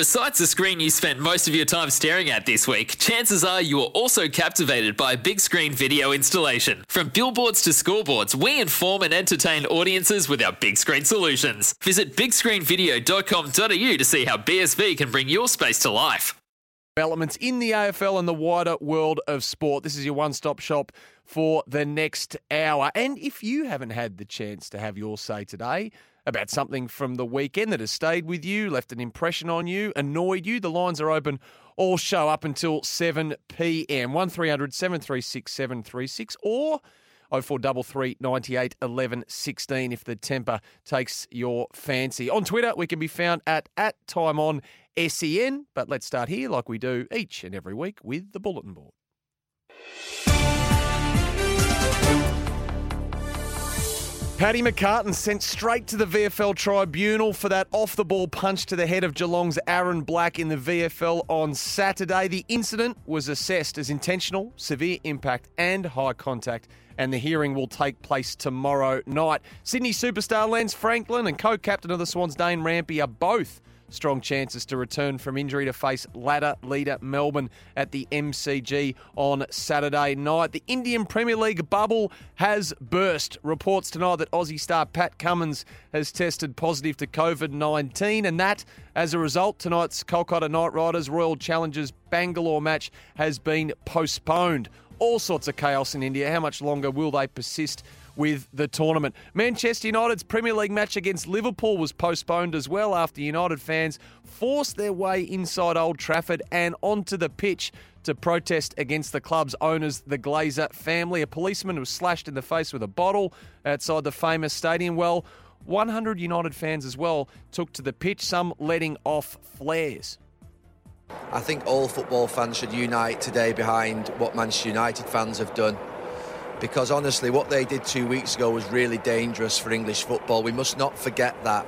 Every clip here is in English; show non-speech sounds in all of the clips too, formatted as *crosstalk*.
Besides the screen you spent most of your time staring at this week, chances are you are also captivated by a big screen video installation. From billboards to scoreboards, we inform and entertain audiences with our big screen solutions. Visit bigscreenvideo.com.au to see how BSV can bring your space to life. Developments in the AFL and the wider world of sport. This is your one stop shop for the next hour. And if you haven't had the chance to have your say today, about something from the weekend that has stayed with you, left an impression on you, annoyed you, the lines are open all show up until 7 p.m. 1300 736 736 or 0433 98 11 16 if the temper takes your fancy. On Twitter, we can be found at, at time on SEN, but let's start here like we do each and every week with the bulletin board. Paddy McCartan sent straight to the VFL tribunal for that off the ball punch to the head of Geelong's Aaron Black in the VFL on Saturday. The incident was assessed as intentional, severe impact, and high contact, and the hearing will take place tomorrow night. Sydney superstar Lance Franklin and co captain of the Swans, Dane Rampe, are both strong chances to return from injury to face ladder leader Melbourne at the MCG on Saturday night. The Indian Premier League bubble has burst. Reports tonight that Aussie star Pat Cummins has tested positive to COVID 19, and that as a result, tonight's Kolkata Knight Riders Royal Challengers Bangalore match has been postponed. All sorts of chaos in India. How much longer will they persist with the tournament. Manchester United's Premier League match against Liverpool was postponed as well after United fans forced their way inside Old Trafford and onto the pitch to protest against the club's owners, the Glazer family. A policeman was slashed in the face with a bottle outside the famous stadium. Well, 100 United fans as well took to the pitch, some letting off flares. I think all football fans should unite today behind what Manchester United fans have done because honestly, what they did two weeks ago was really dangerous for English football. We must not forget that.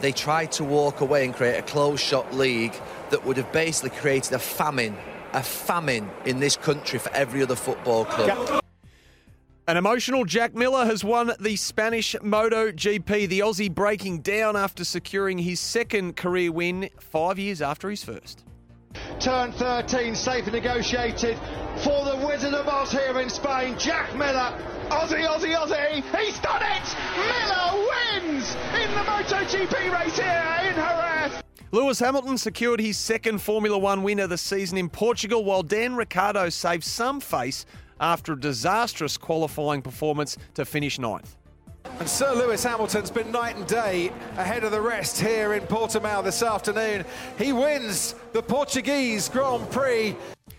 They tried to walk away and create a closed shot league that would have basically created a famine, a famine in this country for every other football club. An emotional Jack Miller has won the Spanish Moto GP, the Aussie breaking down after securing his second career win five years after his first. Turn 13, safe and negotiated for the Wizard of Oz here in Spain. Jack Miller, Aussie, Aussie, Aussie. He's done it! Miller wins in the MotoGP race here in Jerez. Lewis Hamilton secured his second Formula One win of the season in Portugal, while Dan Ricciardo saved some face after a disastrous qualifying performance to finish ninth. And Sir Lewis Hamilton's been night and day ahead of the rest here in Portimao this afternoon. He wins the Portuguese Grand Prix.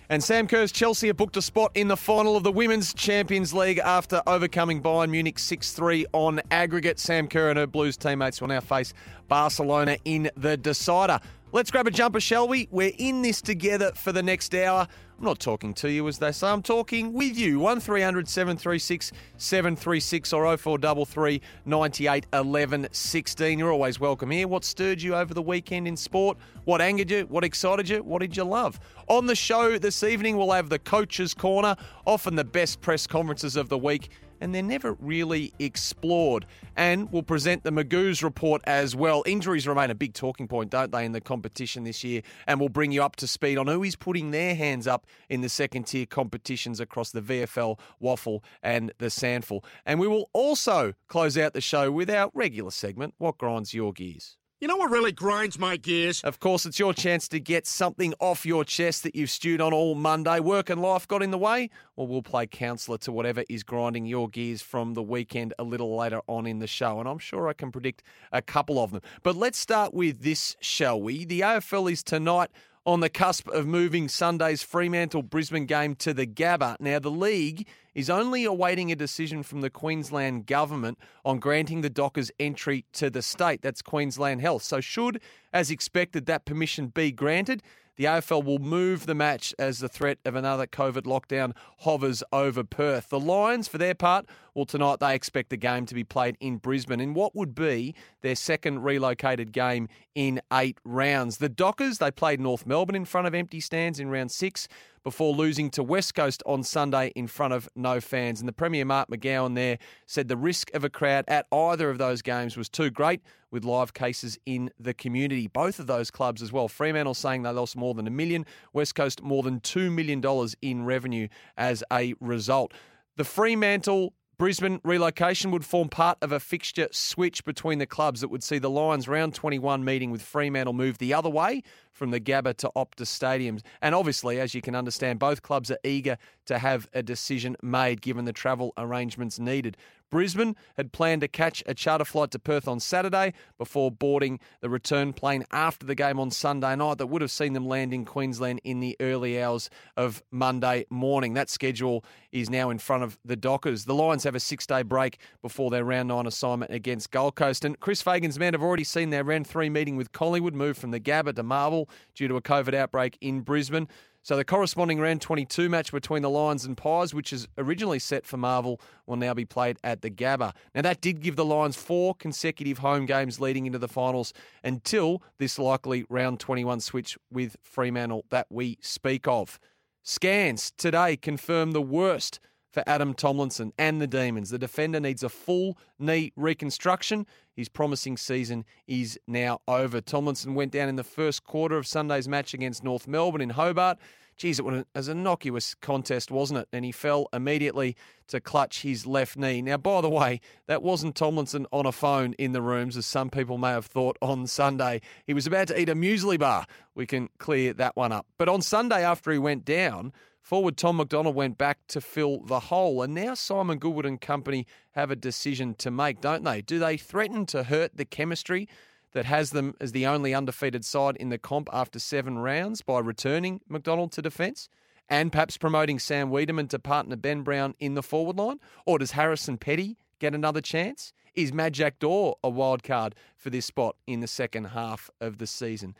And Sam Kerr's Chelsea have booked a spot in the final of the Women's Champions League after overcoming Bayern Munich 6 3 on aggregate. Sam Kerr and her Blues teammates will now face Barcelona in the decider. Let's grab a jumper, shall we? We're in this together for the next hour. I'm not talking to you, as they say. I'm talking with you. 1300 736 736 or 0433 98 11 16. You're always welcome here. What stirred you over the weekend in sport? What angered you? What excited you? What did you love? On the show this evening, we'll have the Coach's Corner, often the best press conferences of the week and they're never really explored. And we'll present the Magoo's report as well. Injuries remain a big talking point, don't they, in the competition this year? And we'll bring you up to speed on who is putting their hands up in the second tier competitions across the VFL, Waffle, and the SANFL. And we will also close out the show with our regular segment, What Grinds Your Gears? You know what really grinds my gears? Of course, it's your chance to get something off your chest that you've stewed on all Monday. Work and life got in the way? Well, we'll play counsellor to whatever is grinding your gears from the weekend a little later on in the show. And I'm sure I can predict a couple of them. But let's start with this, shall we? The AFL is tonight on the cusp of moving Sunday's Fremantle Brisbane game to the Gabba. Now, the league is only awaiting a decision from the Queensland government on granting the Dockers entry to the state. That's Queensland Health. So, should, as expected, that permission be granted, the AFL will move the match as the threat of another COVID lockdown hovers over Perth. The Lions, for their part, well, tonight they expect the game to be played in Brisbane in what would be their second relocated game in eight rounds. The Dockers, they played North Melbourne in front of empty stands in round six, before losing to West Coast on Sunday in front of no fans. And the Premier Mark McGowan there said the risk of a crowd at either of those games was too great with live cases in the community. Both of those clubs as well. Fremantle saying they lost more than a million, West Coast more than $2 million in revenue as a result. The Fremantle Brisbane relocation would form part of a fixture switch between the clubs that would see the Lions round 21 meeting with Fremantle move the other way from the Gabba to Optus stadiums. And obviously, as you can understand, both clubs are eager to have a decision made given the travel arrangements needed. Brisbane had planned to catch a charter flight to Perth on Saturday before boarding the return plane after the game on Sunday night that would have seen them land in Queensland in the early hours of Monday morning. That schedule is now in front of the Dockers. The Lions have a six day break before their round nine assignment against Gold Coast. And Chris Fagan's men have already seen their round three meeting with Collingwood move from the Gabba to Marvel due to a COVID outbreak in Brisbane. So the corresponding round 22 match between the Lions and Pies, which is originally set for Marvel, will now be played at the Gabba. Now that did give the Lions four consecutive home games leading into the finals until this likely round 21 switch with Fremantle that we speak of. Scans today confirm the worst for Adam Tomlinson and the Demons. The defender needs a full knee reconstruction. His promising season is now over. Tomlinson went down in the first quarter of Sunday's match against North Melbourne in Hobart. Geez, it was an innocuous contest, wasn't it? And he fell immediately to clutch his left knee. Now, by the way, that wasn't Tomlinson on a phone in the rooms, as some people may have thought on Sunday. He was about to eat a muesli bar. We can clear that one up. But on Sunday, after he went down, Forward Tom McDonald went back to fill the hole, and now Simon Goodwin and company have a decision to make, don't they? Do they threaten to hurt the chemistry that has them as the only undefeated side in the comp after seven rounds by returning McDonald to defence? And perhaps promoting Sam Weideman to partner Ben Brown in the forward line? Or does Harrison Petty get another chance? Is Mad Jack Daw a wild card for this spot in the second half of the season?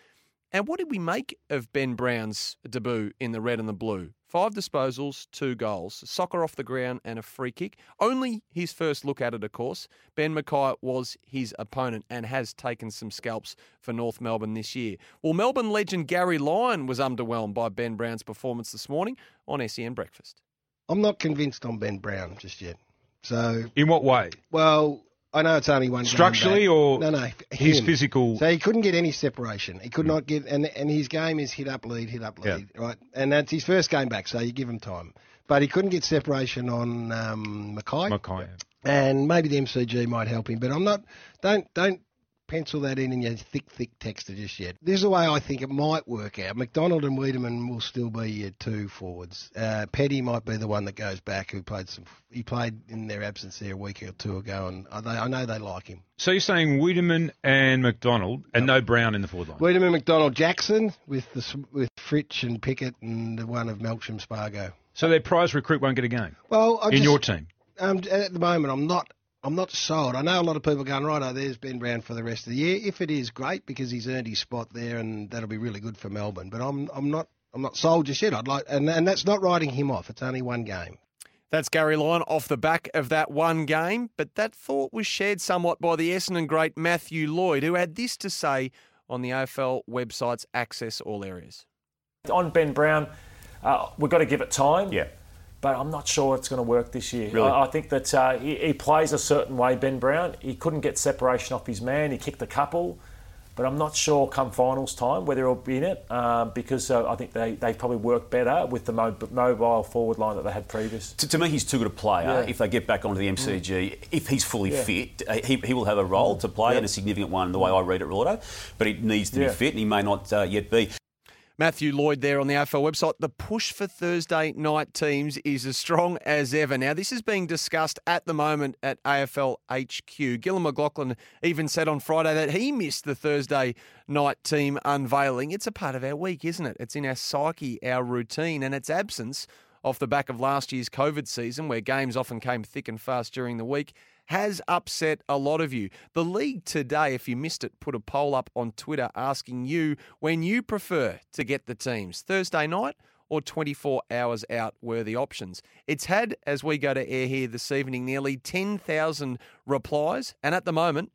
And what did we make of Ben Brown's debut in the red and the blue? Five disposals, two goals, soccer off the ground, and a free kick. Only his first look at it, of course. Ben McKay was his opponent and has taken some scalps for North Melbourne this year. Well, Melbourne legend Gary Lyon was underwhelmed by Ben Brown's performance this morning on SEN Breakfast. I'm not convinced on Ben Brown just yet. So, in what way? Well, I know it's only one structurally or no, no, his physical. So he couldn't get any separation. He could not get, and and his game is hit up lead, hit up lead, yeah. right? And that's his first game back, so you give him time. But he couldn't get separation on um, McKay. McKay. And maybe the MCG might help him, but I'm not. Don't don't pencil that in in your thick, thick texter just yet. This is the way I think it might work out. McDonald and Weideman will still be your two forwards. Uh, Petty might be the one that goes back, who played some. He played in their absence there a week or two ago, and I know they like him. So you're saying Weideman and McDonald, and no Brown in the forward line? Weideman, McDonald, Jackson with the with Fritsch and Pickett, and the one of Melksham Spargo. So their prize recruit won't get a game. Well, I in just, your team. Um, at the moment, I'm not I'm not sold. I know a lot of people going, right, oh, there's Ben Brown for the rest of the year. If it is, great, because he's earned his spot there and that'll be really good for Melbourne. But I'm, I'm not I'm not sold just yet. I'd like, and, and that's not writing him off. It's only one game. That's Gary Lyon off the back of that one game, but that thought was shared somewhat by the Essendon great Matthew Lloyd, who had this to say on the AFL website's Access All Areas. On Ben Brown, uh, we've got to give it time. Yeah but I'm not sure it's going to work this year. Really? I, I think that uh, he, he, plays a certain way, Ben Brown. He couldn't get separation off his man. He kicked a couple, but I'm not sure come finals time whether he'll be in it um, because uh, I think they, they probably work better with the mo- mobile forward line that they had previous. To, to me, he's too good a player. Yeah. If they get back onto the MCG, mm. if he's fully yeah. fit, uh, he, he will have a role mm. to play and a significant one the way I read it, Rordo. But he needs to be fit, and he may not uh, yet be. Matthew Lloyd there on the AFL website. The push for Thursday night teams is as strong as ever. Now, this is being discussed at the moment at AFL HQ. Gillon McLachlan even said on Friday that he missed the Thursday night team unveiling. It's a part of our week, isn't it? It's in our psyche, our routine, and its absence off the back of last year's COVID season, where games often came thick and fast during the week, has upset a lot of you. The league today, if you missed it, put a poll up on Twitter asking you when you prefer to get the teams Thursday night or 24 hours out were the options. It's had, as we go to air here this evening, nearly 10,000 replies, and at the moment,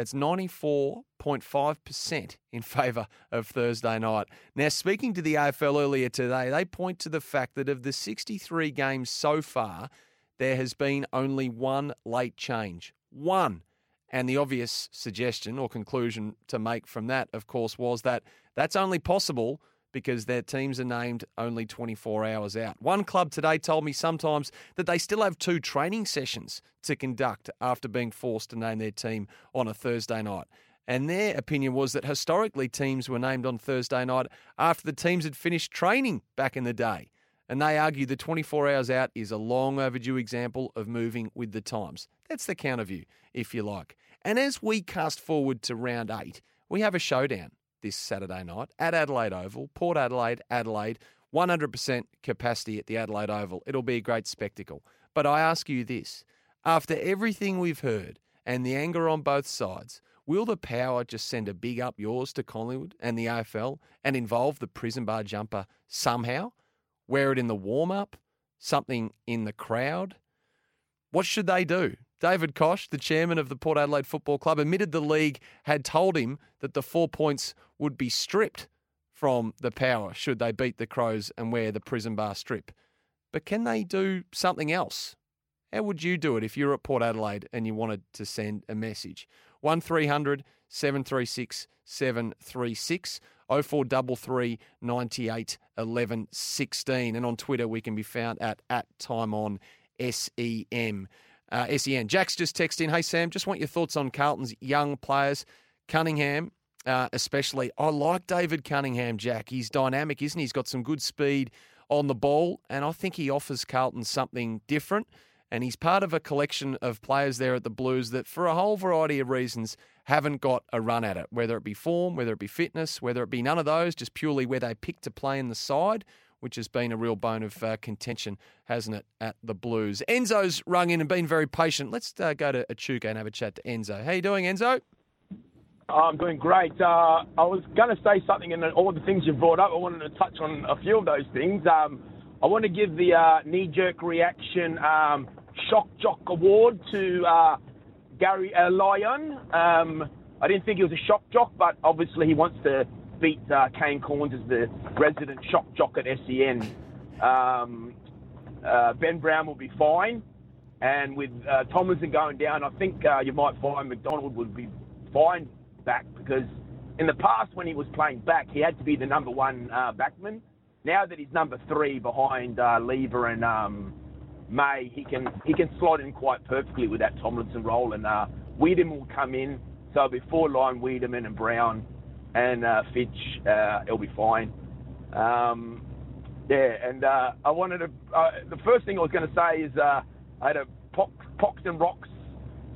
It's 94.5% in *laughs* favour of Thursday night. Now, speaking to the AFL earlier today, they point to the fact that of the 63 games so far, there has been only one late change. One. And the obvious suggestion or conclusion to make from that, of course, was that that's only possible because their teams are named only 24 hours out. One club today told me sometimes that they still have two training sessions to conduct after being forced to name their team on a Thursday night. And their opinion was that historically teams were named on Thursday night after the teams had finished training back in the day. And they argue the 24 hours out is a long overdue example of moving with the times. That's the counter view, if you like. And as we cast forward to round eight, we have a showdown this Saturday night at Adelaide Oval, Port Adelaide, Adelaide, 100% capacity at the Adelaide Oval. It'll be a great spectacle. But I ask you this after everything we've heard and the anger on both sides, will the power just send a big up yours to Collingwood and the AFL and involve the prison bar jumper somehow? Wear it in the warm up? Something in the crowd? What should they do? David Koch, the chairman of the Port Adelaide Football Club, admitted the league had told him that the four points would be stripped from the power should they beat the Crows and wear the prison bar strip. But can they do something else? How would you do it if you're at Port Adelaide and you wanted to send a message? 1300 736 736 0433 98 11 16. And on Twitter, we can be found at, at time on SEM. Uh, SEN. Jack's just texted in, hey Sam, just want your thoughts on Carlton's young players. Cunningham, uh, especially. I like David Cunningham, Jack. He's dynamic, isn't he? He's got some good speed on the ball, and I think he offers Carlton something different. And he's part of a collection of players there at the Blues that, for a whole variety of reasons, haven't got a run at it, whether it be form, whether it be fitness, whether it be none of those, just purely where they pick to play in the side which has been a real bone of uh, contention, hasn't it, at the Blues. Enzo's rung in and been very patient. Let's uh, go to Echuca and have a chat to Enzo. How you doing, Enzo? I'm doing great. Uh, I was going to say something, and all the things you brought up, I wanted to touch on a few of those things. Um, I want to give the uh, knee-jerk reaction um, shock jock award to uh, Gary uh, Lyon. Um, I didn't think he was a shock jock, but obviously he wants to beat uh, Kane Cornes as the resident shock jock at SEN. Um, uh, ben Brown will be fine. And with uh, Tomlinson going down, I think uh, you might find McDonald would be fine back because in the past when he was playing back, he had to be the number one uh, backman. Now that he's number three behind uh, Lever and um, May, he can he can slot in quite perfectly with that Tomlinson role, and uh, will come in. So before line Weideman and Brown and uh, Fitch, uh, it'll be fine. Um, yeah, and uh, I wanted to. Uh, the first thing I was going to say is uh, I had a pox, pox and rocks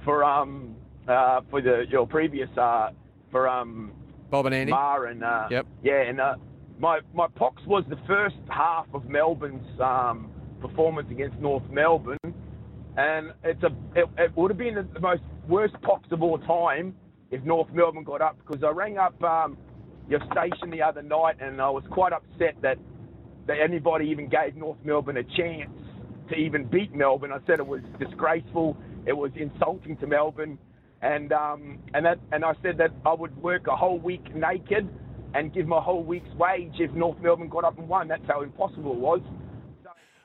for um uh, for the your previous uh, for um Bob and Andy. Mar and uh, yep. Yeah, and uh, my my pox was the first half of Melbourne's um, performance against North Melbourne, and it's a it, it would have been the most worst pox of all time if North Melbourne got up because I rang up um, your station the other night and I was quite upset that, that anybody even gave North Melbourne a chance to even beat Melbourne. I said it was disgraceful, it was insulting to Melbourne, and um, and that and I said that I would work a whole week naked and give my whole week's wage if North Melbourne got up and won. That's how impossible it was.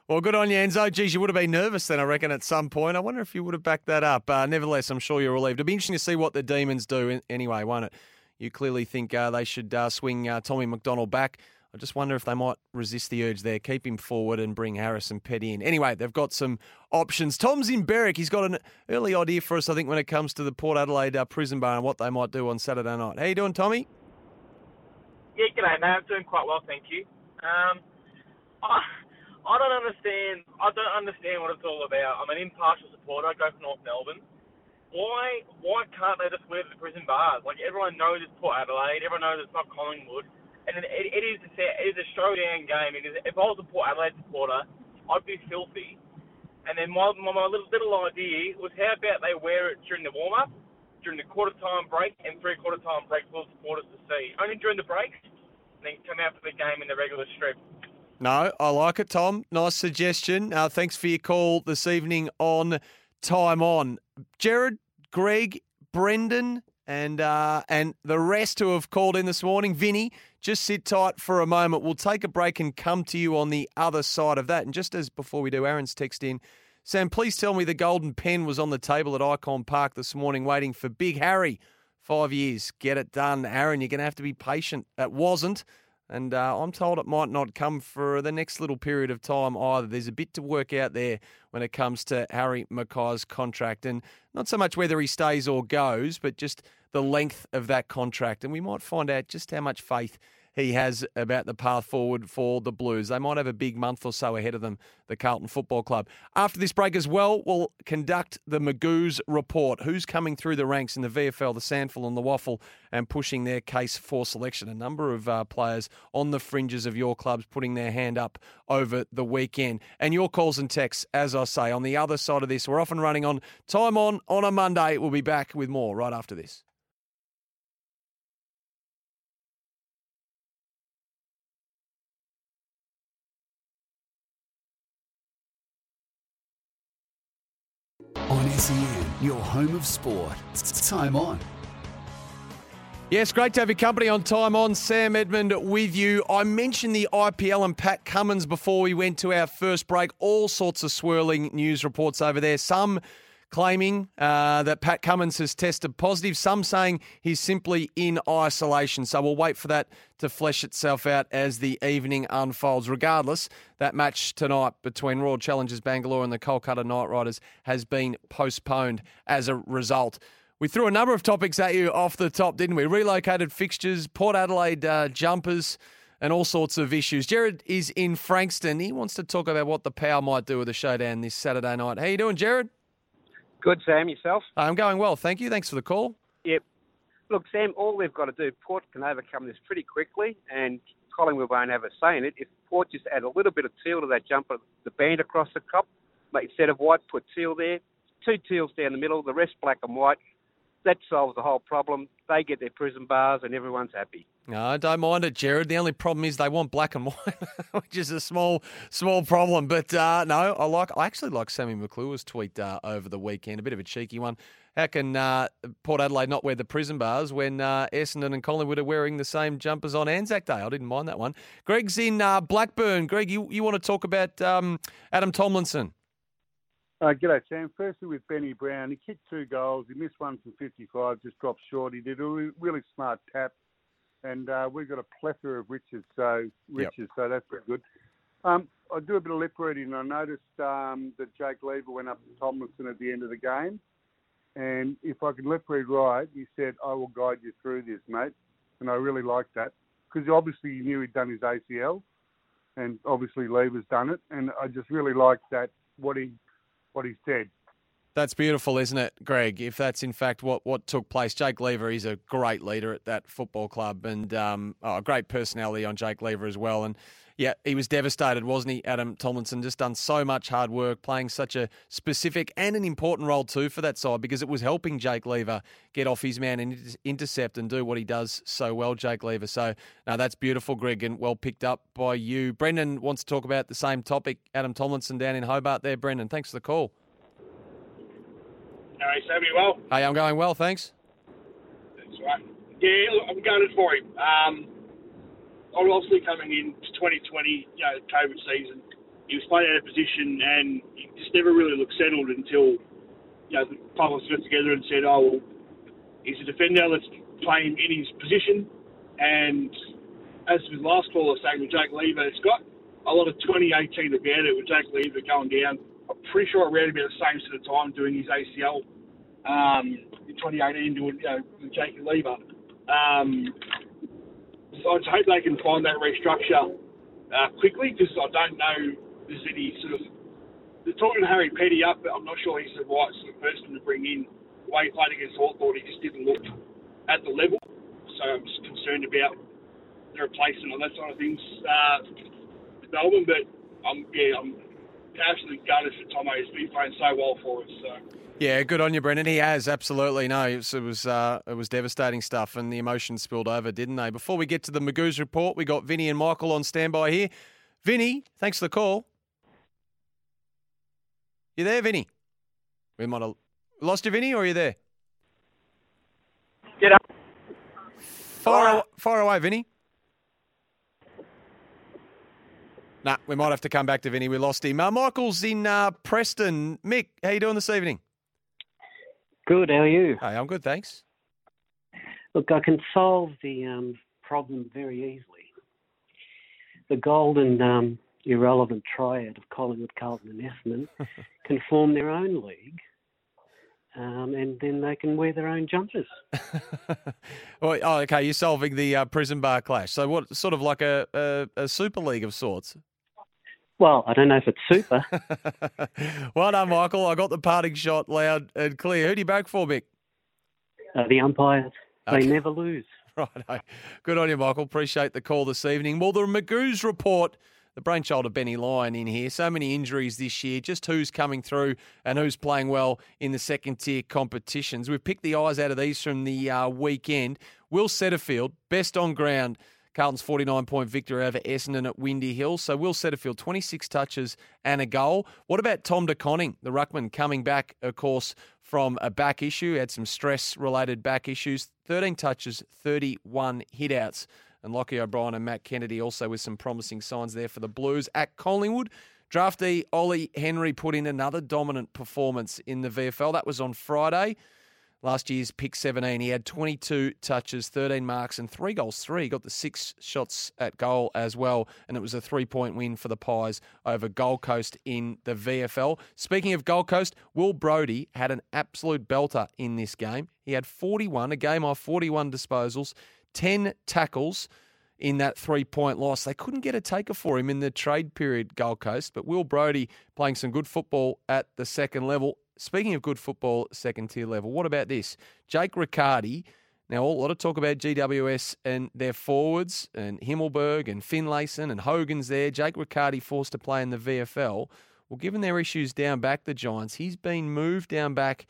Well, good on you, Enzo. Geez, you would have been nervous then, I reckon, at some point. I wonder if you would have backed that up. Uh, nevertheless, I'm sure you're relieved. It'll be interesting to see what the Demons do anyway, won't it? You clearly think uh, they should uh, swing uh, Tommy McDonald back. I just wonder if they might resist the urge there, keep him forward and bring Harrison Petty in. Anyway, they've got some options. Tom's in Berwick. He's got an early idea for us, I think, when it comes to the Port Adelaide uh, prison bar and what they might do on Saturday night. How you doing, Tommy? Yeah, g'day, mate. I'm doing quite well, thank you. Um, I, I don't understand. I don't understand what it's all about. I'm an impartial supporter. I go for North Melbourne. Why? Why can't they just wear the prison bars? Like everyone knows it's Port Adelaide. Everyone knows it's not Collingwood. And it, it, is a, it is a showdown game. It is, if I was a Port Adelaide supporter, I'd be filthy. And then my, my, my little, little idea was how about they wear it during the warm up, during the quarter time break, and three quarter time break for the supporters to see. Only during the breaks, and then come out for the game in the regular strip. No, I like it, Tom. Nice suggestion. Uh, thanks for your call this evening on Time On. Jared, Greg, Brendan, and uh, and the rest who have called in this morning. Vinny, just sit tight for a moment. We'll take a break and come to you on the other side of that. And just as before we do, Aaron's text in. Sam, please tell me the golden pen was on the table at Ikon Park this morning waiting for Big Harry. Five years. Get it done. Aaron, you're going to have to be patient. It wasn't. And uh, I'm told it might not come for the next little period of time either. There's a bit to work out there when it comes to Harry McKay's contract. And not so much whether he stays or goes, but just the length of that contract. And we might find out just how much faith he has about the path forward for the Blues. They might have a big month or so ahead of them, the Carlton Football Club. After this break as well, we'll conduct the Magoo's report. Who's coming through the ranks in the VFL, the SANFL and the Waffle, and pushing their case for selection? A number of uh, players on the fringes of your clubs putting their hand up over the weekend. And your calls and texts, as I say, on the other side of this. We're off and running on time on on a Monday. We'll be back with more right after this. On SEN, your home of sport. Time on. Yes, great to have your company on time on. Sam Edmund with you. I mentioned the IPL and Pat Cummins before we went to our first break. All sorts of swirling news reports over there. Some claiming uh, that Pat Cummins has tested positive. Some saying he's simply in isolation. So we'll wait for that to flesh itself out as the evening unfolds. Regardless, that match tonight between Royal Challengers Bangalore and the Kolkata Knight Riders has been postponed as a result. We threw a number of topics at you off the top, didn't we? Relocated fixtures, Port Adelaide uh, jumpers, and all sorts of issues. Jared is in Frankston. He wants to talk about what the Power might do with the showdown this Saturday night. How you doing, Jared? Good, Sam. Yourself? I'm going well, thank you. Thanks for the call. Yep. Look, Sam, all we've got to do, Port can overcome this pretty quickly, and Collingwood won't have a say in it. If Port just add a little bit of teal to that jumper, uh, the band across the cup, make instead of white, put teal there, two teals down the middle, the rest black and white. That solves the whole problem. They get their prison bars, and everyone's happy. No, I don't mind it, Jared. The only problem is they want black and *laughs* white, which is a small, small problem. But uh, no, I like. I actually like Sammy McClure's tweet uh, over the weekend. A bit of a cheeky one. How can uh, Port Adelaide not wear the prison bars when uh, Essendon and Collingwood are wearing the same jumpers on Anzac Day? I didn't mind that one. Greg's in uh, Blackburn. Greg, you, you want to talk about um, Adam Tomlinson? Uh, g'day, Sam. Firstly, with Benny Brown, he kicked two goals. He missed one from 55, just dropped short. He did a really smart tap, and uh, we've got a plethora of riches, so riches, yep. so that's very good. Um, I do a bit of lip reading. I noticed um, that Jake Lever went up to Tomlinson at the end of the game, and if I can lip read right, he said, "I will guide you through this, mate," and I really liked that because obviously he knew he'd done his ACL, and obviously Lever's done it, and I just really liked that what he what he said. That's beautiful, isn't it, Greg? If that's in fact what, what took place, Jake Lever is a great leader at that football club and um, oh, a great personality on Jake Lever as well. And yeah, he was devastated, wasn't he, Adam Tomlinson? Just done so much hard work, playing such a specific and an important role too for that side because it was helping Jake Lever get off his man and intercept and do what he does so well, Jake Lever. So, no, that's beautiful, Greg, and well picked up by you. Brendan wants to talk about the same topic. Adam Tomlinson down in Hobart there. Brendan, thanks for the call. Hey, Sammy, well? Hey, I'm going well, thanks. That's right. Yeah, look, I'm going for him. Um, obviously coming in 2020, you know, COVID season, he was playing out of position and he just never really looked settled until, you know, the Pilots got together and said, oh, well, he's a defender, let's play him in his position. And as with last caller saying with Jake Lever, it's got a lot of 2018 about it with Jake Lever going down. I'm pretty sure around about the same sort of time doing his ACL um, in 2018 doing, you know, with Jake Lever. Um, I hope they can find that restructure uh, quickly because I don't know there's any sort of. They're talking to Harry Petty up, but I'm not sure he's the right sort of person to bring in. The way he played against Hawthorn, he just didn't look at the level. So I'm just concerned about the replacement and that sort of things uh, Melbourne. But I'm yeah, I'm absolutely gutted for Tomo. He's been playing so well for us. So. Yeah, good on you, Brendan. He has absolutely no. It was it was, uh, it was devastating stuff, and the emotions spilled over, didn't they? Before we get to the Magoo's report, we got Vinny and Michael on standby here. Vinny, thanks for the call. You there, Vinny? We might have lost you, Vinny, or are you there? Get up. Far, fire away, Vinny. Nah, we might have to come back to Vinny. We lost him. Uh, Michael's in uh, Preston. Mick, how you doing this evening? Good. How are you? Hey, I'm good, thanks. Look, I can solve the um, problem very easily. The golden um, irrelevant triad of Collingwood, Carlton, and Essendon *laughs* can form their own league, um, and then they can wear their own jumpers. *laughs* Well, oh, okay, you're solving the uh, prison bar clash. So, what sort of like a, a, a super league of sorts? Well, I don't know if it's super. *laughs* well done, Michael. I got the parting shot loud and clear. Who do you back for, Mick? Uh, the umpires, Okay. they never lose. *laughs* Right. Good on you, Michael. Appreciate the call this evening. Well, the Magoo's report, the brainchild of Benny Lyon in here. So many injuries this year. Just who's coming through and who's playing well in the second tier competitions. We've picked the eyes out of these from the uh, weekend. Will Setterfield, best on ground. Carlton's 49 point victory over Essendon at Windy Hill. So Will Setterfield, 26 touches and a goal. What about Tom De Koning, the ruckman, coming back, of course, from a back issue, had some stress related back issues. 13 touches, 31 hitouts. And Lochie O'Brien and Matt Kennedy also with some promising signs there for the Blues. At Collingwood, draftee Ollie Henry put in another dominant performance in the VFL. That was on Friday. Last year's pick 17, he had 22 touches, 13 marks, and three goals. Three. He got the six shots at goal as well, and it was a three point win for the Pies over Gold Coast in the VFL. Speaking of Gold Coast, Will Brodie had an absolute belter in this game. He had 41, a game off 41 disposals, 10 tackles in that three point loss. They couldn't get a taker for him in the trade period, Gold Coast, but Will Brodie playing some good football at the second level. Speaking of good football, second tier level, what about this? Jake Riccardi. Now, a lot of talk about GWS and their forwards, and Himmelberg and Finlayson and Hogan's there. Jake Riccardi forced to play in the VFL. Well, given their issues down back, the Giants, he's been moved down back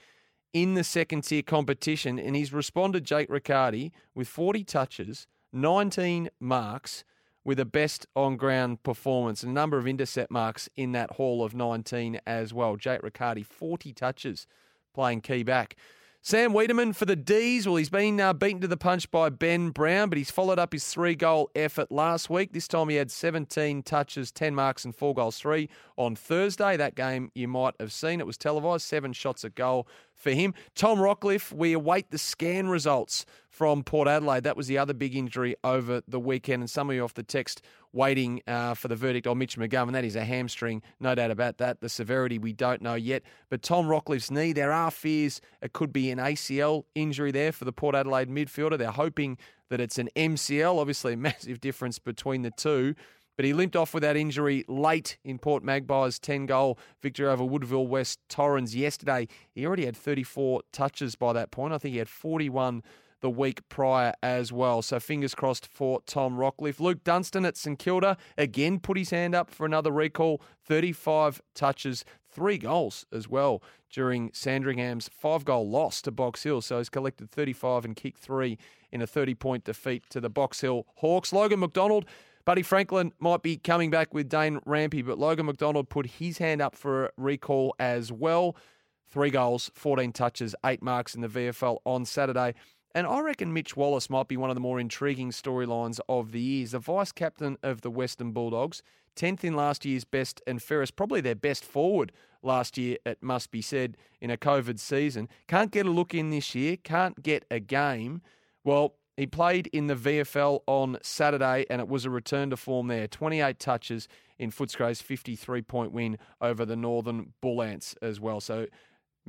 in the second tier competition, and he's responded, Jake Riccardi, with 40 touches, 19 marks, with a best on ground performance, and a number of intercept marks in that haul of 19 as well. Jake Riccardi, 40 touches playing key back. Sam Weideman for the D's. Well, he's been uh, beaten to the punch by Ben Brown, but he's followed up his three goal effort last week. This time he had 17 touches, 10 marks, and four goals, three on Thursday. That game you might have seen. It was televised, seven shots at goal for him. Tom Rockliff, we await the scan results from Port Adelaide. That was the other big injury over the weekend, and some of you off the text waiting uh, for the verdict on Mitch McGovern. That is a hamstring, no doubt about that. The severity we don't know yet. But Tom Rockliff's knee, there are fears it could be an ACL injury there for the Port Adelaide midfielder. They're hoping that it's an MCL. Obviously, *laughs* a massive difference between the two. But he limped off with that injury late in Port Magpies' 10 goal victory over Woodville West Torrens yesterday. He already had 34 touches by that point. I think he had 41 the week prior as well. So fingers crossed for Tom Rockliff. Luke Dunstan at St Kilda again put his hand up for another recall. 35 touches, three goals as well during Sandringham's five goal loss to Box Hill. So he's collected 35 and kicked three in a 30 point defeat to the Box Hill Hawks. Logan McDonald. Buddy Franklin might be coming back with Dane Rampe, but Logan McDonald put his hand up for a recall as well. Three goals, 14 touches, eight marks in the VFL on Saturday. And I reckon Mitch Wallis might be one of the more intriguing storylines of the years. The vice captain of the Western Bulldogs, 10th in last year's best and fairest, probably their best forward last year, it must be said, in a COVID season. Can't get a look in this year, can't get a game. Well, he played in the VFL on Saturday and it was a return to form there. 28 touches in Footscray's 53 point win over the Northern Bullants as well. So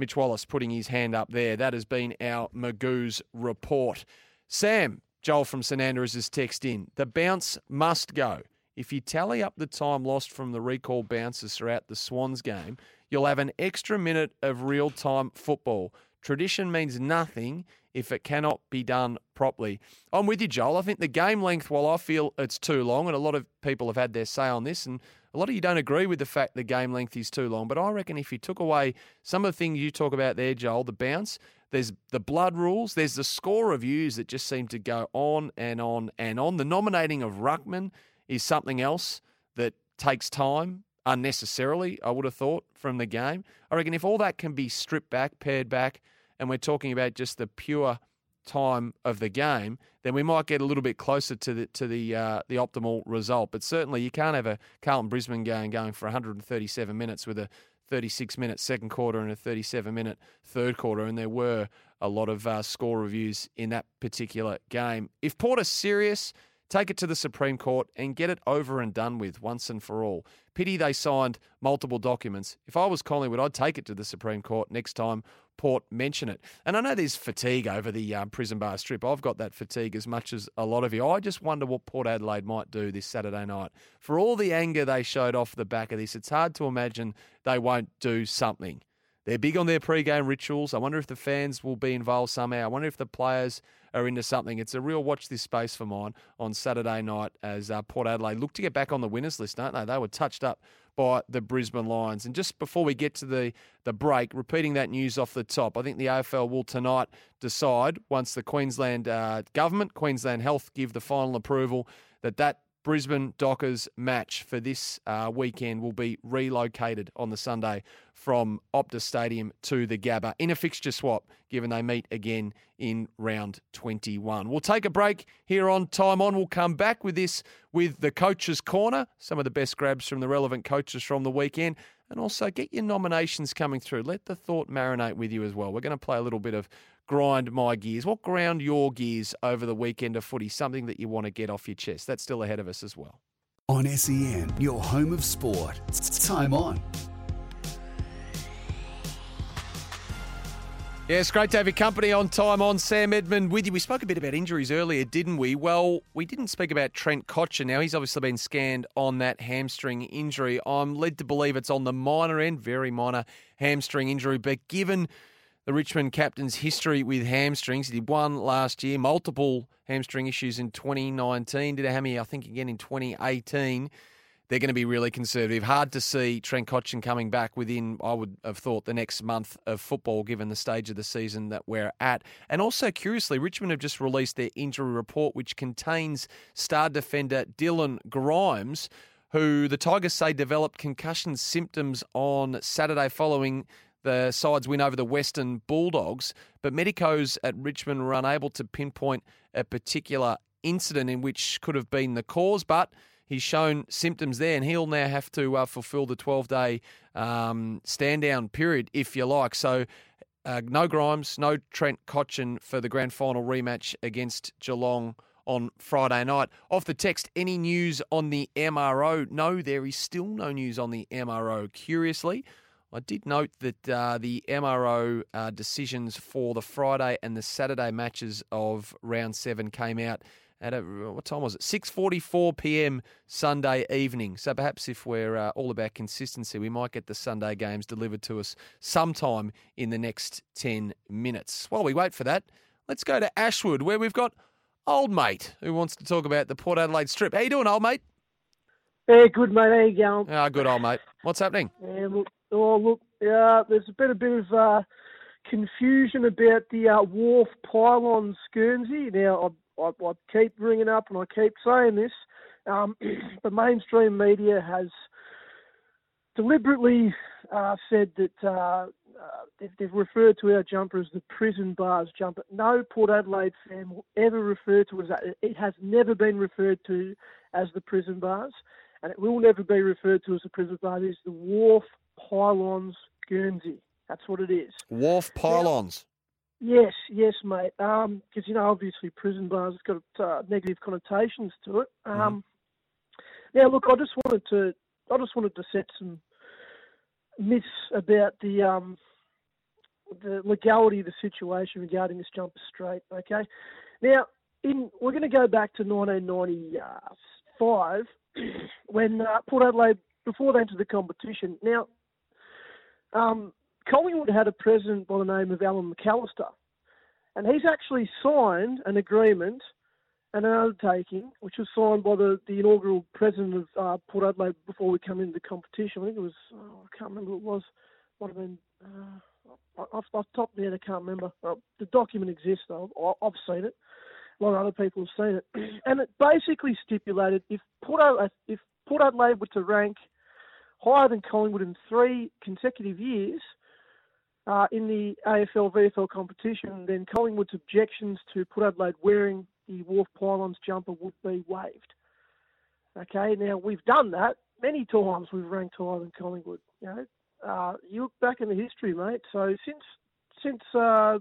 Mitch Wallis putting his hand up there. That has been our Magoo's report. Sam, Joel from St Andrews has text in. The bounce must go. If you tally up the time lost from the recall bounces throughout the Swans game, you'll have an extra minute of real time football. Tradition means nothing if it cannot be done properly. I'm with you, Joel. I think the game length, while I feel it's too long, and a lot of people have had their say on this, and a lot of you don't agree with the fact the game length is too long, but I reckon if you took away some of the things you talk about there, Joel, the bounce, there's the blood rules, there's the score reviews that just seem to go on and on and on. The nominating of Ruckman is something else that takes time unnecessarily, I would have thought, from the game. I reckon if all that can be stripped back, pared back, and we're talking about just the pure time of the game, then we might get a little bit closer to the to the uh, the optimal result. But certainly, you can't have a Carlton Brisbane game going for 137 minutes with a 36 minute second quarter and a 37 minute third quarter, and there were a lot of uh, score reviews in that particular game. If Port are serious, take it to the Supreme Court and get it over and done with once and for all. Pity they signed multiple documents. If I was Collingwood, I'd take it to the Supreme Court next time Port mention it. And I know there's fatigue over the um, prison bar strip. I've got that fatigue as much as a lot of you. I just wonder what Port Adelaide might do this Saturday night. For all the anger they showed off the back of this, it's hard to imagine they won't do something. They're big on their pre-game rituals. I wonder if the fans will be involved somehow. I wonder if the players are into something. It's a real watch this space for mine on Saturday night as uh, Port Adelaide look to get back on the winners list, don't they? They were touched up by the Brisbane Lions. And just before we get to the, the break, repeating that news off the top, I think the AFL will tonight decide once the Queensland uh, government, Queensland Health, give the final approval that that Brisbane Dockers match for this uh, weekend will be relocated on the Sunday from Optus Stadium to the Gabba in a fixture swap, given they meet again in round 21. We'll take a break here on Time On. We'll come back with this with the Coaches Corner, some of the best grabs from the relevant coaches from the weekend, and also get your nominations coming through. Let the thought marinate with you as well. We're going to play a little bit of grind my gears? What ground your gears over the weekend of footy? Something that you want to get off your chest. That's still ahead of us as well. On SEN, your home of sport. Time on. Yeah, it's great to have your company on time on Sam Edmund with you. We spoke a bit about injuries earlier, didn't we? Well, we didn't speak about Trent Cotchin. Now, he's obviously been scanned on that hamstring injury. I'm led to believe it's on the minor end, very minor hamstring injury, but given the Richmond captain's history with hamstrings. He did one last year, multiple hamstring issues in 2019. Did a hammy, I think, again in 2018. They're going to be really conservative. Hard to see Trent Cotchin coming back within, I would have thought, the next month of football, given the stage of the season that we're at. And also, curiously, Richmond have just released their injury report, which contains star defender Dylan Grimes, who the Tigers say developed concussion symptoms on Saturday following the side's win over the Western Bulldogs, but medicos at Richmond were unable to pinpoint a particular incident in which could have been the cause, but he's shown symptoms there, and he'll now have to uh, fulfil the 12 day um, stand down period, if you like. So, uh, no Grimes, no Trent Cotchin for the grand final rematch against Geelong on Friday night. Off the text, any news on the MRO? No, there is still no news on the MRO. Curiously, I did note that uh, the MRO uh, decisions for the Friday and the Saturday matches of round seven came out at a, what time was it? 6:44 p.m. Sunday evening. So perhaps if we're uh, all about consistency, we might get the Sunday games delivered to us sometime in the next 10 minutes. While we wait for that, let's go to Ashwood where we've got old mate who wants to talk about the Port Adelaide Strip. How you doing, old mate? Yeah, good mate. How you going? Ah, good old mate. What's happening? Yeah, look, Oh, look, uh, there's been a bit of uh, confusion about the uh, wharf pylon Guernsey. Now, I, I, keep ringing up and I keep saying this. Um, *clears throat* the mainstream media has deliberately uh, said that uh, uh, they've, referred to our jumper as the prison bars jumper. No Port Adelaide fan will ever refer to it as that. It has never been referred to as the prison bars, and it will never be referred to as the prison bars. It is the wharf pylons Guernsey. That's what it is. Wharf pylons. Yes, yes, mate. Because um, you know, obviously, prison bars has got uh, negative connotations to it. Mm-hmm. Um, mm-hmm. Now, look, I just wanted to, I just wanted to set some myths about the um, the legality of the situation regarding this jumper straight. Okay, now in we're going to go back to 1995 *clears throat* when uh, Port Adelaide before they entered the competition. Now um, Collingwood had a president by the name of Allan McAlister, and he's actually signed an agreement and an undertaking, which was signed by the, the inaugural president of uh, Port Adelaide before we come into the competition. I think it was, oh, I can't remember what it was, might have been, uh, off, off the top of my head, I can't remember. The document exists, though. I've seen it. A lot of other people have seen it. *clears throat* and it basically stipulated if Port Adelaide, if Port Adelaide were to rank higher than Collingwood in three consecutive years, uh, in the AFL VFL competition, then Collingwood's objections to Port Adelaide wearing the Wharf Pylons jumper would be waived. Okay, now we've done that many times. We've ranked higher than Collingwood. You know, uh, you look back in the history, mate. So since since uh,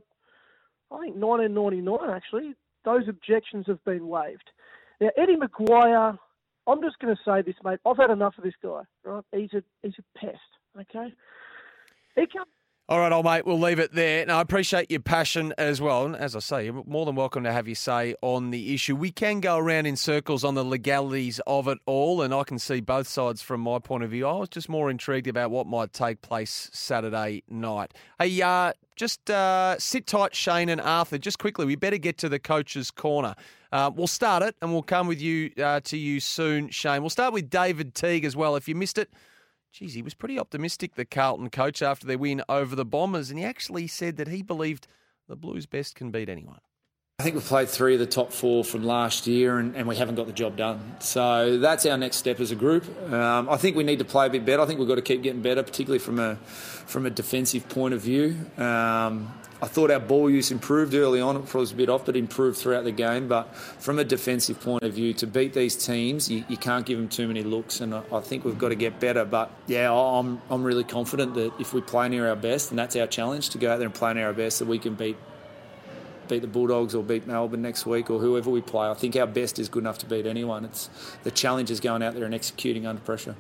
I think 1999, actually, those objections have been waived. Now Eddie McGuire, I'm just going to say this, mate. I've had enough of this guy. Right? He's a he's a pest. Okay, he comes All right, old mate, we'll leave it there. Now, I appreciate your passion as well. And as I say, you're more than welcome to have your say on the issue. We can go around in circles on the legalities of it all, and I can see both sides from my point of view. I was just more intrigued about what might take place Saturday night. Hey, uh, just uh, sit tight, Shane and Arthur. Just quickly, we better get to the coach's corner. Uh, we'll start it, and we'll come with you uh, to you soon, Shane. We'll start with David Teague as well. If you missed it, Geez, he was pretty optimistic, the Carlton coach, after their win over the Bombers, and he actually said that he believed the Blues best can beat anyone. I think we've played three of the top four from last year and, and we haven't got the job done. So that's our next step as a group. Um, I think we need to play a bit better. I think we've got to keep getting better, particularly from a from a defensive point of view. Um, I thought our ball use improved early on. It was a bit off, but improved throughout the game. But from a defensive point of view, to beat these teams, you, you can't give them too many looks, and I, I, think we've got to get better. But yeah, I'm I'm really confident that if we play near our best, and that's our challenge to go out there and play near our best, that we can beat beat the Bulldogs or beat Melbourne next week or whoever we play. I think our best is good enough to beat anyone. It's the challenge is going out there and executing under pressure.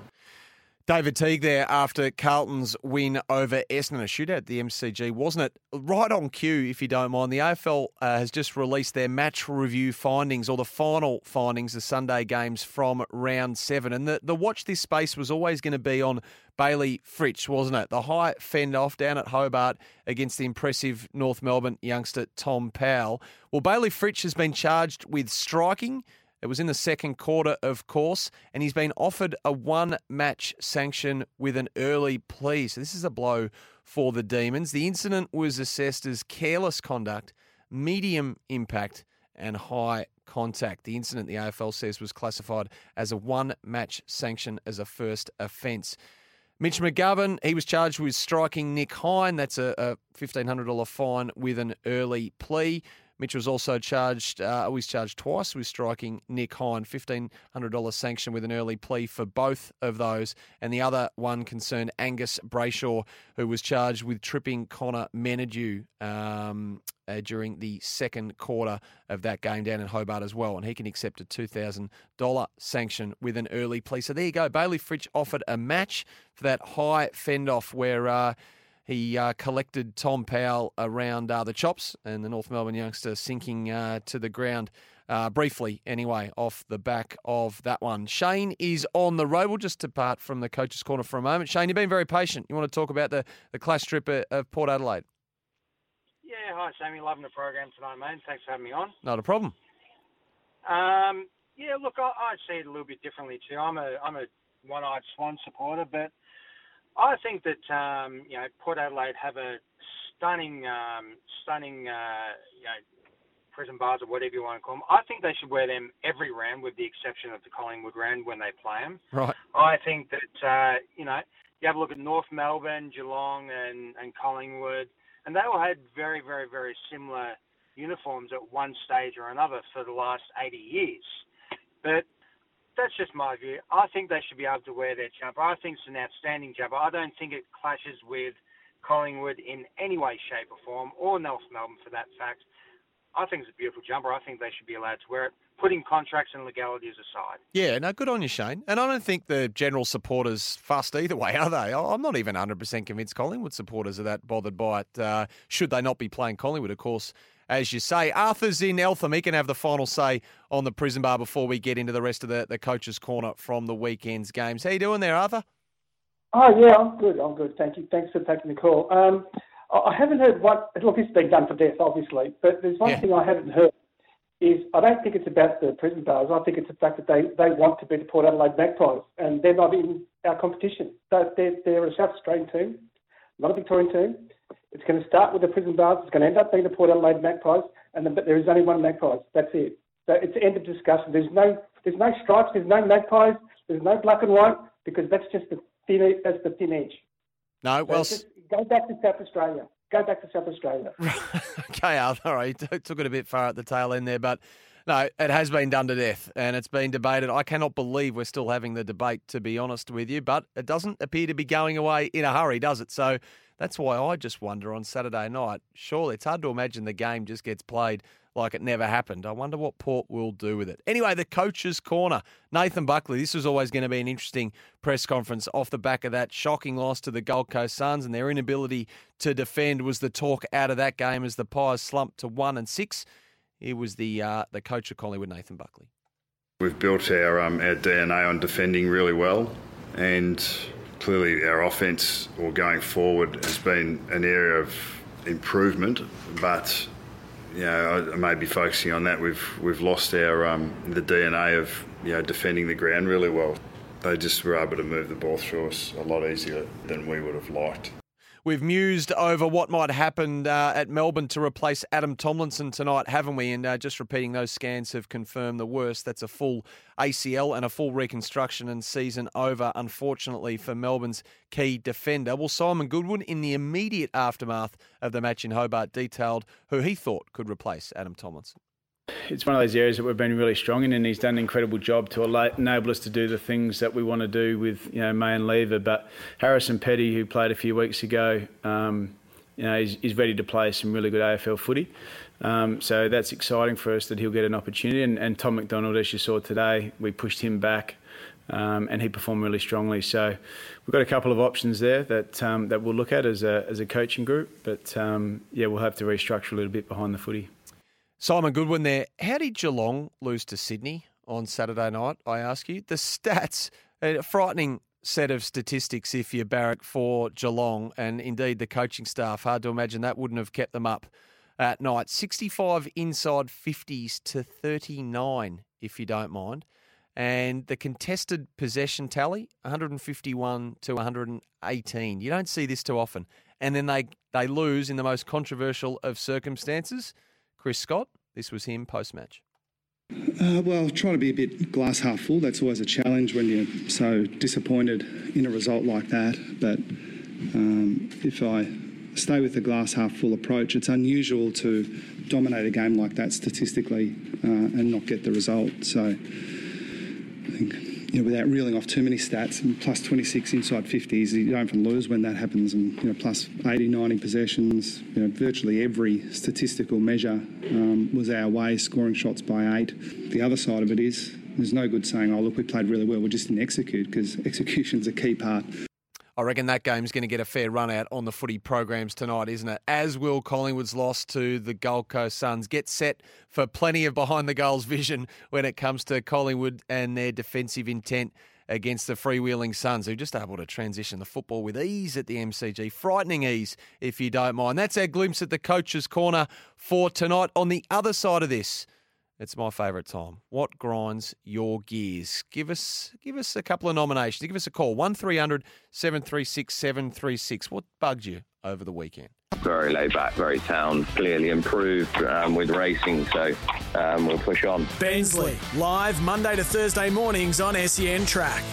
David Teague there after Carlton's win over Essendon, a shootout at the MCG, wasn't it? Right on cue, if you don't mind. The AFL uh, has just released their match review findings, or the final findings, the Sunday games from round seven. And the, the watch this space was always going to be on Bayley Fritsch, wasn't it? The high fend off down at Hobart against the impressive North Melbourne youngster Tom Powell. Well, Bayley Fritsch has been charged with striking it was in the second quarter, of course, and he's been offered a one match sanction with an early plea. So this is a blow for the Demons. The incident was assessed as careless conduct, medium impact, and high contact. The incident, the AFL says, was classified as a one match sanction as a first offence. Mitch McGovern, he was charged with striking Nick Hind. That's a, a $1,500 fine with an early plea. Mitch was also charged, uh, was charged twice with striking Nick Hind, $1,500 sanction with an early plea for both of those. And the other one concerned Angus Brayshaw, who was charged with tripping Connor Menadue um, uh, during the second quarter of that game down in Hobart as well. And he can accept a $2,000 sanction with an early plea. So there you go. Bayley Fritsch offered a match for that high fend off where. Uh, he uh, collected Tom Powell around uh, the chops and the North Melbourne youngster sinking uh, to the ground uh, briefly, anyway, off the back of that one. Shane is on the road. We'll just depart from the coach's corner for a moment. Shane, you've been very patient. You want to talk about the, the clash trip of Port Adelaide? Yeah, hi, Sammy. Loving the program tonight, mate. Thanks for having me on. Not a problem. Um, yeah, look, I, I see it a little bit differently too. I'm a I'm a one-eyed swan supporter, but I think that um, you know Port Adelaide have a stunning, um, stunning, uh, you know, prison bars or whatever you want to call them. I think they should wear them every round, with the exception of the Collingwood round when they play them. Right. I think that uh, you know you have a look at North Melbourne, Geelong, and and Collingwood, and they all had very, very, very similar uniforms at one stage or another for the last 80 years. But that's just my view. I think they should be able to wear their jumper. I think it's an outstanding jumper. I don't think it clashes with Collingwood in any way, shape, or form, or North Melbourne for that fact. I think it's a beautiful jumper. I think they should be allowed to wear it, putting contracts and legalities aside. Yeah, no, good on you, Shane. And I don't think the general supporters fussed either way, are they? I'm not even 100% convinced Collingwood supporters are that bothered by it. Uh, should they not be playing Collingwood, of course, as you say. Arthur's in Eltham. He can have the final say on the prison bar before we get into the rest of the, the coach's corner from the weekend's games. How you doing there, Arthur? Oh, yeah, I'm good. I'm good. Thank you. Thanks for taking the call. Um, I haven't heard what, look, it's been done for death, obviously, but there's one yeah. thing I haven't heard is I don't think it's about the prison bars. I think it's the fact that they, they want to be the Port Adelaide Magpies, and they're not in our competition. They're, they're a South Australian team, not a Victorian team. It's going to start with the prison bars. It's going to end up being the Port Adelaide Magpies, and the, but there is only one Magpies. That's it. So it's the end of discussion. There's no there's no stripes. There's no Magpies. There's no black and white because that's just the thin that's the thin edge. No, well, so go back to South Australia. Go back to South Australia. *laughs* okay, Al, all right, you took it a bit far at the tail end there, but no, it has been done to death and it's been debated. I cannot believe we're still having the debate, to be honest with you, but it doesn't appear to be going away in a hurry, does it? So that's why I just wonder on Saturday night. Surely it's hard to imagine the game just gets played like it never happened. I wonder what Port will do with it. Anyway, the coach's corner. Nathan Buckley, this was always going to be an interesting press conference off the back of that shocking loss to the Gold Coast Suns and their inability to defend was the talk out of that game as the Pies slumped to one and six. It was the uh, the coach of Collingwood, Nathan Buckley. We've built our um, our DNA on defending really well, and clearly our offence or going forward has been an area of improvement, but you know, I may be focusing on that. We've we've lost our um, the DNA of you know defending the ground really well. They just were able to move the ball through us a lot easier than we would have liked. We've mused over what might happen uh, at Melbourne to replace Adam Tomlinson tonight, haven't we? And uh, just repeating, those scans have confirmed the worst. That's a full ACL and a full reconstruction and season over, unfortunately, for Melbourne's key defender. Well, Simon Goodwin, in the immediate aftermath of the match in Hobart, detailed who he thought could replace Adam Tomlinson it's one of those areas that we've been really strong in, and he's done an incredible job to enable us to do the things that we want to do with you know May and Lever. But Harrison Petty, who played a few weeks ago, um, you know, is, is, ready to play some really good AFL footy. Um, so that's exciting for us that he'll get an opportunity. And, and Tom McDonald, as you saw today, we pushed him back. Um, and he performed really strongly. So we've got a couple of options there that um, that we'll look at as a as a coaching group. But um, yeah, we'll have to restructure a little bit behind the footy. Simon Goodwin there. How did Geelong lose to Sydney on Saturday night? I ask you. The stats, a frightening set of statistics if you're barrack for Geelong, and indeed the coaching staff. Hard to imagine that wouldn't have kept them up at night. 65 inside 50s to 39, if you don't mind. And the contested possession tally, 151 to 118. You don't see this too often. And then they, they lose in the most controversial of circumstances – Chris Scott, this was him post match. Uh, well, try to be a bit glass half full. That's always a challenge when you're so disappointed in a result like that. But um, if I stay with the glass half full approach, it's unusual to dominate a game like that statistically uh, and not get the result. So I think you know, without reeling off too many stats, plus 26 inside 50s, you don't often lose when that happens, and you know, plus 80, 90 possessions, you know, virtually every statistical measure um, was our way, scoring shots by eight. The other side of it is there's no good saying, oh, look, we played really well, we just didn't execute, because *laughs* execution's a key part I reckon that game's going to get a fair run out on the footy programs tonight, isn't it? As will Collingwood's loss to the Gold Coast Suns. Get set for plenty of behind the goals *laughs* vision when it comes to Collingwood and their defensive intent against the freewheeling Suns, who just able to transition the football with ease at the MCG. Frightening ease, if you don't mind. That's our glimpse at the coach's corner for tonight. On the other side of this, it's my favourite time. What grinds your gears? Give us give us a couple of nominations. Give us a call. 1300 736 736. What bugged you over the weekend? Very laid back, very sound, clearly improved um, with racing, so um, we'll push on. Bensley, live Monday to Thursday mornings on SEN Track.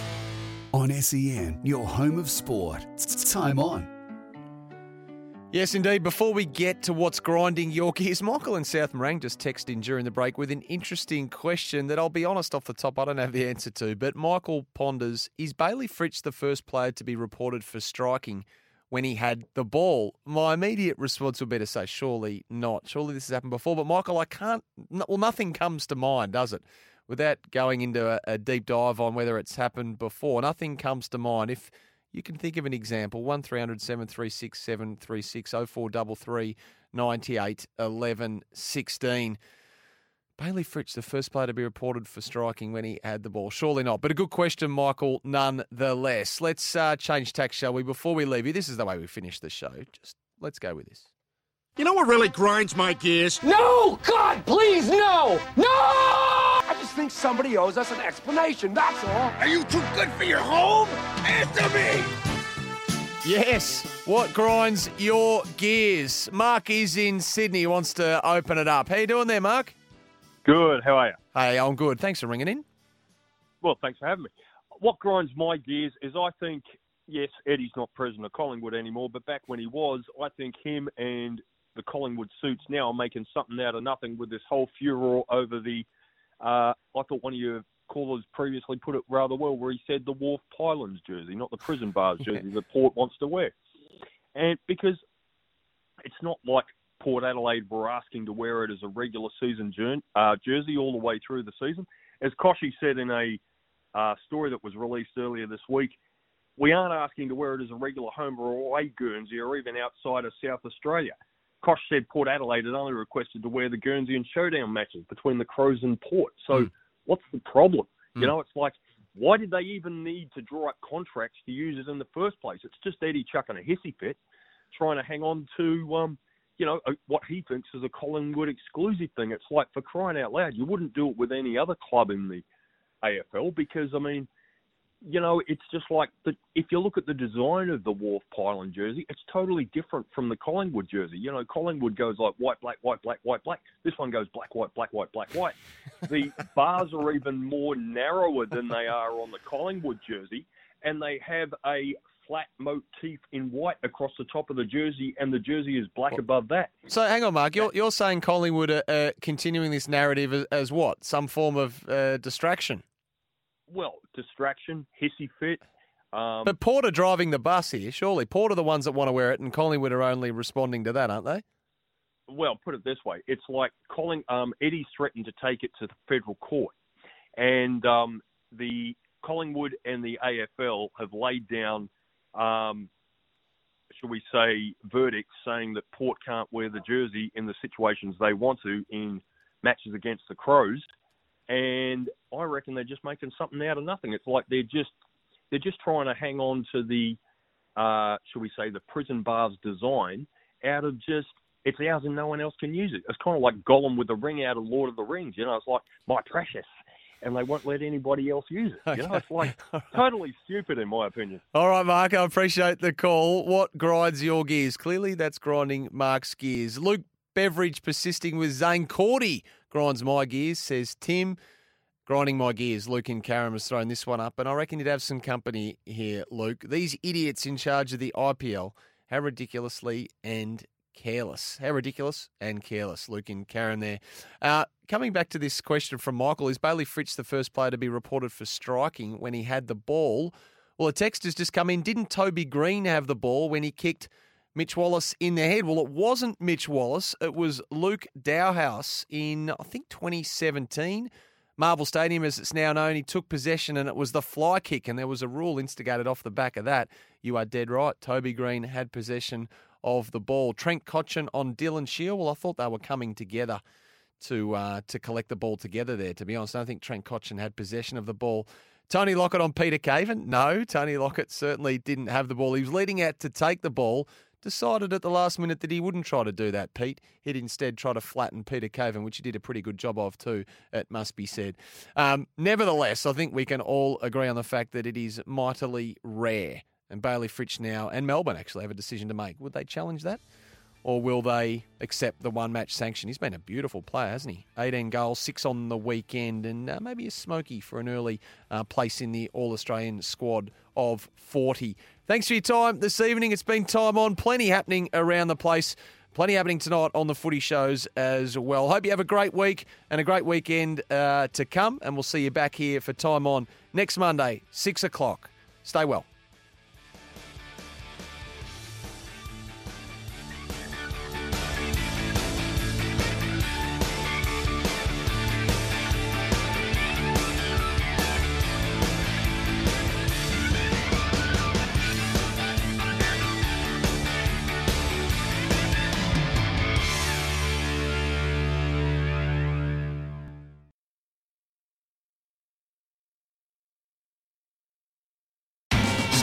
On SEN, your home of sport. Time on. Yes, indeed. Before we get to what's grinding your gears, Michael and South Morang just texted in during the break with an interesting question that I'll be honest off the top, I don't have the answer to. But Michael ponders Is Bayley Fritsch the first player to be reported for striking when he had the ball? My immediate response would be to say, Surely not. Surely this has happened before. But Michael, I can't, well, nothing comes to mind, does it? Without going into a, a deep dive on whether it's happened before, nothing comes to mind. If you can think of an example 1300 736 736 0433 98 11 16. Bayley Fritsch, the first player to be reported for striking when he had the ball. Surely not. But a good question, Michael, nonetheless. Let's uh, change tack, shall we? Before we leave you, this is the way we finish the show. Just let's go with this. You know what really grinds my gears? No! God, please, no! No! I just think somebody owes us an explanation, that's all. Are you too good for your home? Answer me! Yes. What grinds your gears? Mark is in Sydney. He wants to open it up. How you doing there, Mark? Good. How are you? Hey, I'm good. Thanks for ringing in. Well, thanks for having me. What grinds my gears is I think yes, Eddie's not president of Collingwood anymore, but back when he was, I think him and the Collingwood suits now are making something out of nothing with this whole furor over the. Uh, I thought one of your callers previously put it rather well, where he said the Wharf Pylons jersey, not the Prison Bars *laughs* jersey that Port wants to wear, and because it's not like Port Adelaide were asking to wear it as a regular season uh, jersey all the way through the season. As Kochie said in a uh, story that was released earlier this week, we aren't asking to wear it as a regular home or away Guernsey or even outside of South Australia. Koch said Port Adelaide had only requested to wear the Guernsey and Showdown matches between the Crows and Port. So mm. what's the problem? Mm. You know, it's like, why did they even need to draw up contracts to use it in the first place? It's just Eddie chucking a hissy fit, trying to hang on to, um, you know, what he thinks is a Collingwood exclusive thing. It's like, for crying out loud, you wouldn't do it with any other club in the AFL because, I mean, you know, it's just like the, if you look at the design of the Wharf Pylon jersey, it's totally different from the Collingwood jersey. You know, Collingwood goes like white, black, white, black, white, black. This one goes black, white, black, white, black, white. *laughs* The bars are even more narrower than they are on the Collingwood jersey, and they have a flat motif in white across the top of the jersey, and the jersey is black above that. So hang on, Mark. You're, you're saying Collingwood are uh, continuing this narrative as, as, what? Some form of uh, distraction? Well, distraction, hissy fit. Um, but Porter driving the bus here, surely. Porter the ones that want to wear it, and Collingwood are only responding to that, aren't they? Well, put it this way: it's like calling um, Eddie's threatened to take it to the federal court, and um, the Collingwood and the AFL have laid down, um, shall we say, verdicts saying that Port can't wear the jersey in the situations they want to in matches against the Crows and I reckon they're just making something out of nothing. It's like they're just they're just trying to hang on to the, uh, shall we say, the prison bars design out of just it's ours and no one else can use it. It's kind of like Gollum with the ring out of Lord of the Rings. You know, it's like my precious, and they won't let anybody else use it. You know, it's like *laughs* totally stupid in my opinion. All right, Mark, I appreciate the call. What grinds your gears? Clearly, that's grinding Mark's gears. Luke Beveridge persisting with Zaine Cordy grinds my gears, says Tim. Grinding my gears, Luke and Karen has thrown this one up, and I reckon you'd have some company here, Luke. These idiots in charge of the IPL, how ridiculously and careless. How ridiculous and careless, Luke and Karen there. Uh, coming back to this question from Michael, is Bayley Fritsch the first player to be reported for striking when he had the ball? Well, a text has just come in. Didn't Toby Greene have the ball when he kicked Mitch Wallis in the head. Well, it wasn't Mitch Wallis. It was Luke Dahlhaus in, I think, 2017. Marvel Stadium, as it's now known, he took possession and it was the fly kick, and there was a rule instigated off the back of that. You are dead right. Toby Greene had possession of the ball. Trent Cotchin on Dylan Shiel. Well, I thought they were coming together to uh, to collect the ball together there, to be honest. I don't think Trent Cotchin had possession of the ball. Tony Lockett on Peter Caven. No, Tony Lockett certainly didn't have the ball. He was leading out to take the ball, decided at the last minute that he wouldn't try to do that, Pete. He'd instead try to flatten Peter Caven, which he did a pretty good job of too, it must be said. Um, nevertheless, I think we can all agree on the fact that it is mightily rare. And Bayley Fritsch now and Melbourne actually have a decision to make. Would they challenge that? Or will they accept the one match sanction? He's been a beautiful player, hasn't he? 18 goals, six on the weekend, and uh, maybe a smoky for an early uh, place in the All Australian squad of 40. Thanks for your time this evening. It's been time on, plenty happening around the place. Plenty happening tonight on the footy shows as well. Hope you have a great week and a great weekend uh, to come, and we'll see you back here for Time On next Monday, 6 o'clock. Stay well.